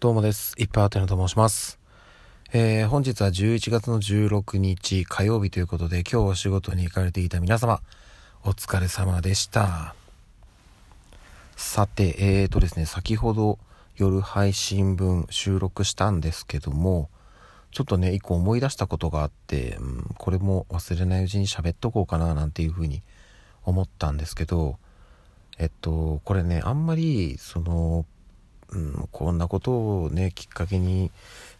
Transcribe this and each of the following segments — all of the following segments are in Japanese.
どうもです。いっぱいあてなと申します。えー、本日は11月の16日火曜日ということで、今日お仕事に行かれていた皆様、お疲れ様でした。さて、えーとですね、先ほど夜配信分収録したんですけども、ちょっとね、一個思い出したことがあって、うん、これも忘れないうちに喋っとこうかななんていうふうに思ったんですけど、えっと、これね、あんまり、その、うん、こんなことをね、きっかけに、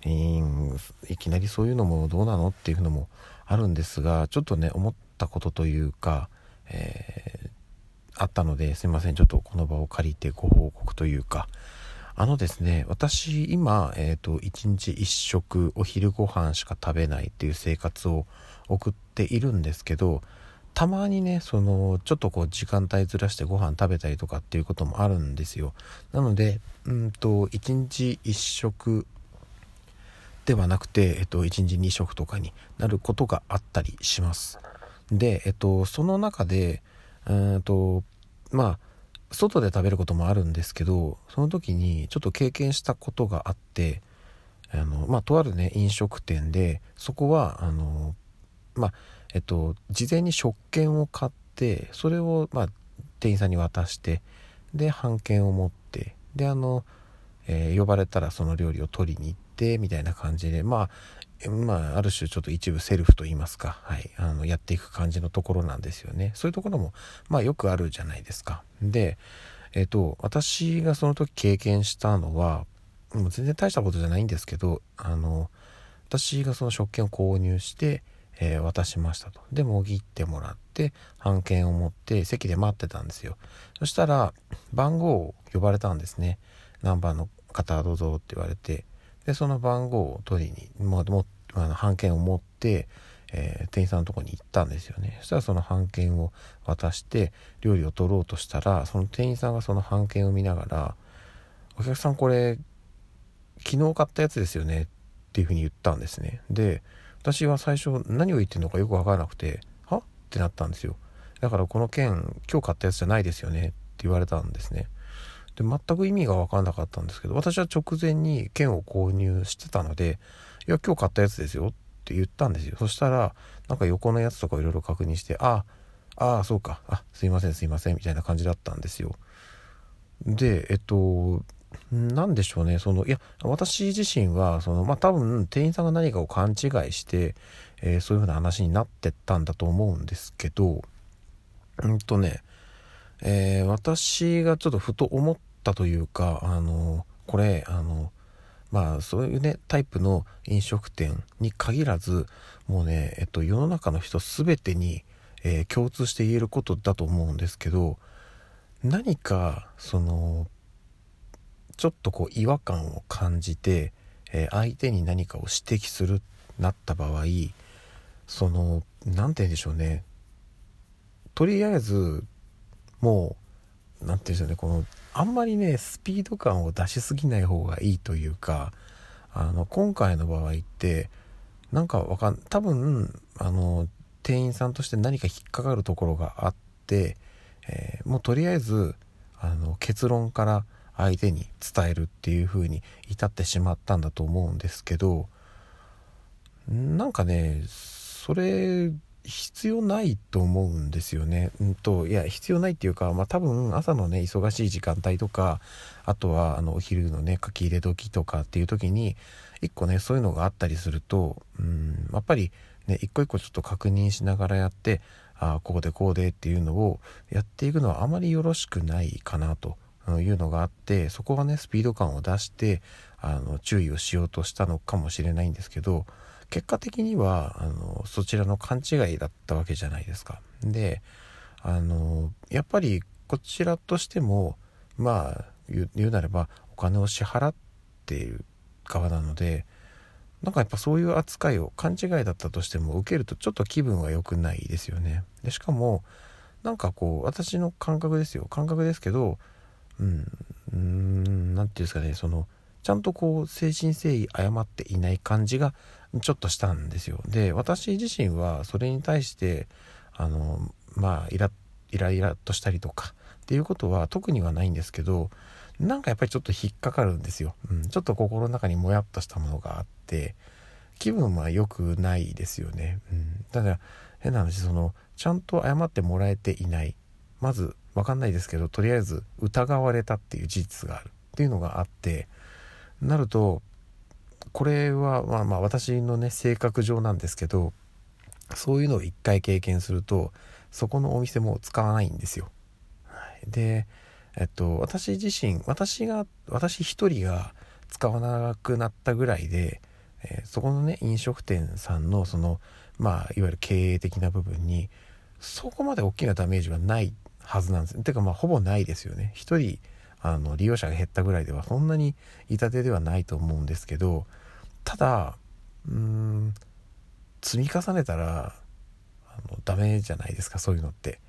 えーいきなりそういうのもどうなのっていうのもあるんですが、ちょっとね、思ったことというか、えーあったので、すいません、ちょっとこの場を借りてご報告というか、あのですね、私、今、えっ、と、一日一食お昼ご飯しか食べないっていう生活を送っているんですけど、たまにね、その、ちょっとこう、時間帯ずらしてご飯食べたりとかっていうこともあるんですよ。なので、うんと、一日一食ではなくて、えっと、一日二食とかになることがあったりします。で、えっと、その中で、うんと、まあ、外で食べることもあるんですけど、その時にちょっと経験したことがあって、あの、まあ、とあるね、飲食店で、そこは、あの、まあ、えっと、事前に食券を買って、それを、まあ、店員さんに渡して、で、半券を持って、で、あの、えー呼ばれたらその料理を取りに行って、みたいな感じで、まあ、まあ、ある種ちょっと一部セルフと言いますか、はい、あの、やっていく感じのところなんですよね。そういうところも、まあ、よくあるじゃないですか。で、えっと、私がその時経験したのは、もう全然大したことじゃないんですけど、あの、私がその食券を購入して、えー渡しましたと。で、もぎってもらって、半券を持って席で待ってたんですよ。そしたら、番号を呼ばれたんですね。何番の方どうぞって言われて、で、その番号を取りに、もうもあの半券を持って、えー店員さんのとこに行ったんですよね。そしたらその半券を渡して、料理を取ろうとしたら、その店員さんがその半券を見ながら、お客さんこれ、昨日買ったやつですよねっていうふうに言ったんですね。で、私は最初何を言ってるのかよくわからなくて、は？ってなったんですよ。だからこの券、今日買ったやつじゃないですよねって言われたんですね。で、全く意味がわからなかったんですけど、私は直前に券を購入してたので、いや、今日買ったやつですよって言ったんですよ。そしたら、なんか横のやつとかいろいろ確認して、あ、ああ、そうか、あ、すいません、すいません、みたいな感じだったんですよ。で、えっと、なんでしょうね、その、いや、私自身は、その、まあ、多分、店員さんが何かを勘違いして、えーそういうふうな話になってったんだと思うんですけど、うんとね、えー私がちょっとふと思ったというか、あの、これ、あの、まあ、そういうね、タイプの飲食店に限らず、もうね、えっと、世の中の人すべてに、えー共通して言えることだと思うんですけど、何か、その、ちょっとこう違和感を感じて、えー相手に何かを指摘するなった場合その何て言うんでしょうね。とりあえずもう何て言うんでしょうね。このあんまりねスピード感を出しすぎない方がいいというかあの今回の場合ってなんかわかん多分あの店員さんとして何か引っかかるところがあって、えーもうとりあえずあの結論から相手に伝えるっていう風に至ってしまったんだと思うんですけどなんかねそれ必要ないと思うんですよね。うんといや必要ないっていうか、まあ、多分朝のね忙しい時間帯とかあとはあのお昼のね書き入れ時とかっていう時に一個ねそういうのがあったりするとうんやっぱりね一個一個ちょっと確認しながらやってああここでこうでっていうのをやっていくのはあまりよろしくないかなというのがあってそこはねスピード感を出してあの注意をしようとしたのかもしれないんですけど結果的にはあのそちらの勘違いだったわけじゃないですか。であのやっぱりこちらとしてもまあ言う言うなればお金を支払っている側なのでなんかやっぱそういう扱いを勘違いだったとしても受けるとちょっと気分は良くないですよね。でしかもなんかこう私の感覚ですよ感覚ですけどうんうーんなんていうんですかねそのちゃんとこう誠心誠意謝っていない感じがちょっとしたんですよ。で私自身はそれに対してあのまあイライライラとしたりとかっていうことは特にはないんですけどなんかやっぱりちょっと引っかかるんですよ。うん、ちょっと心の中にもやっとしたものがあって、気分は良くないですよね。うん。だから変な話、その、ちゃんと謝ってもらえていない。まず、わかんないですけど、とりあえず疑われたっていう事実があるっていうのがあって、なると、これはまあまあ私のね、性格上なんですけど、そういうのを一回経験すると、そこのお店も使わないんですよ。で、えっと、私自身、私が、私一人が使わなくなったぐらいで、えー、そこのね、飲食店さんの、その、まあ、いわゆる経営的な部分に、そこまで大きなダメージはないはずなんです。てか、まあ、ほぼないですよね。一人、あの、利用者が減ったぐらいでは、そんなに痛手ではないと思うんですけど、ただ、うーん、積み重ねたら、あの、ダメじゃないですか、そういうのって。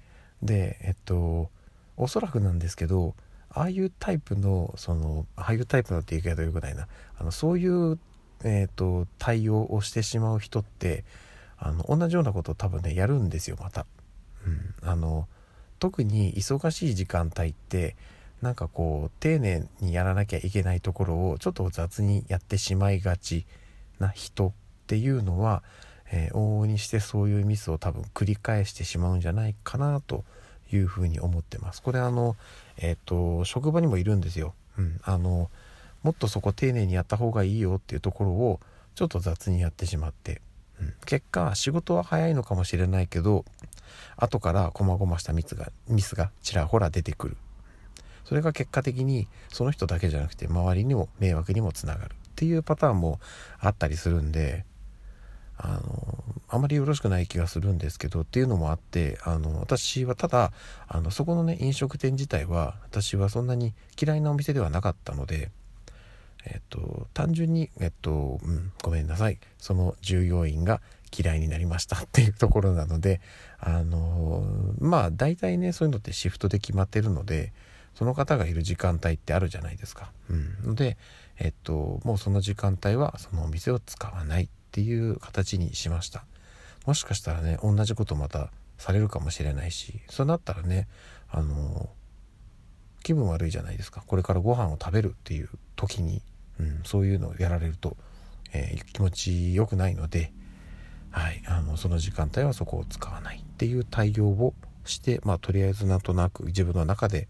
で、えっと、おそらくなんですけどああいうタイプのそのああいうタイプのって言い方よくないなあのそういう、えーと、対応をしてしまう人ってあの同じようなことを多分ねやるんですよまた。うん、あの特に忙しい時間帯ってなんかこう丁寧にやらなきゃいけないところをちょっと雑にやってしまいがちな人っていうのは、えー、往々にしてそういうミスを多分繰り返してしまうんじゃないかなというふうに思ってます。これあの、えっ、と、職場にもいるんですよ。うん。あの、もっとそこ丁寧にやった方がいいよっていうところをちょっと雑にやってしまって、うん、結果仕事は早いのかもしれないけど後から細々したミスがミスがちらほら出てくる。それが結果的にその人だけじゃなくて周りにも迷惑にもつながるっていうパターンもあったりするんであのあまりよろしくない気がするんですけどっていうのもあってあの私はただあのそこのね飲食店自体は私はそんなに嫌いなお店ではなかったのでえっと単純にえっと、うん、ごめんなさい。その従業員が嫌いになりましたっていうところなのであのまあ大体ねそういうのってシフトで決まってるのでその方がいる時間帯ってあるじゃないですか。うん、のでえっともうその時間帯はそのお店を使わないっていう形にしました。もしかしたらね同じことまたされるかもしれないしそうなったらねあの気分悪いじゃないですかこれからご飯を食べるっていう時に、うん、そういうのをやられると、えー、気持ち良くないので、はい、あのその時間帯はそこを使わないっていう対応をして、まあ、とりあえずなんとなく自分の中で、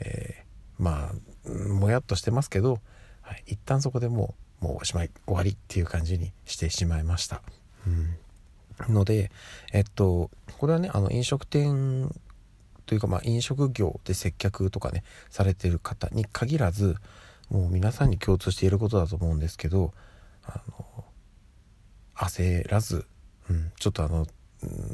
えー、まあもやっとしてますけど、はい、一旦そこでもうもうおしまい終わりっていう感じにしてしまいました。うん。ので、えっと、これはね、あの、飲食店というか、まあ、飲食業で接客とかね、されてる方に限らず、もう皆さんに共通していることだと思うんですけど、あの、焦らず、ちょっとあの、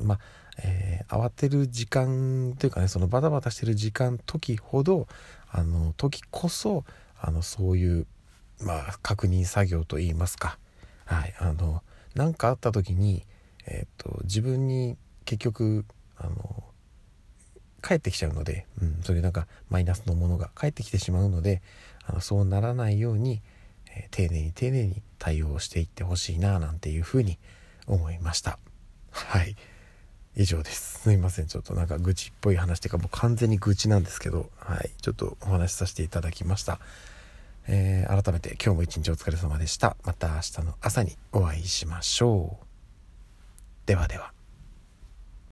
まあ、えー、慌てる時間というかね、そのバタバタしてる時間、時ほど、あの、時こそ、あの、そういう、まあ、確認作業といいますか、はい、あの、何かあった時に、えー、っと自分に結局あの返ってきちゃうので、うん、そういうなんかマイナスのものが返ってきてしまうのであのそうならないように、えー、丁寧に丁寧に対応していってほしいななんていうふうに思いました。はい。以上です。すいません。ちょっとなんか愚痴っぽい話っていうかもう完全に愚痴なんですけどはい。ちょっとお話しさせていただきました。えー、改めて今日も一日お疲れ様でした。また明日の朝にお会いしましょう。ではでは。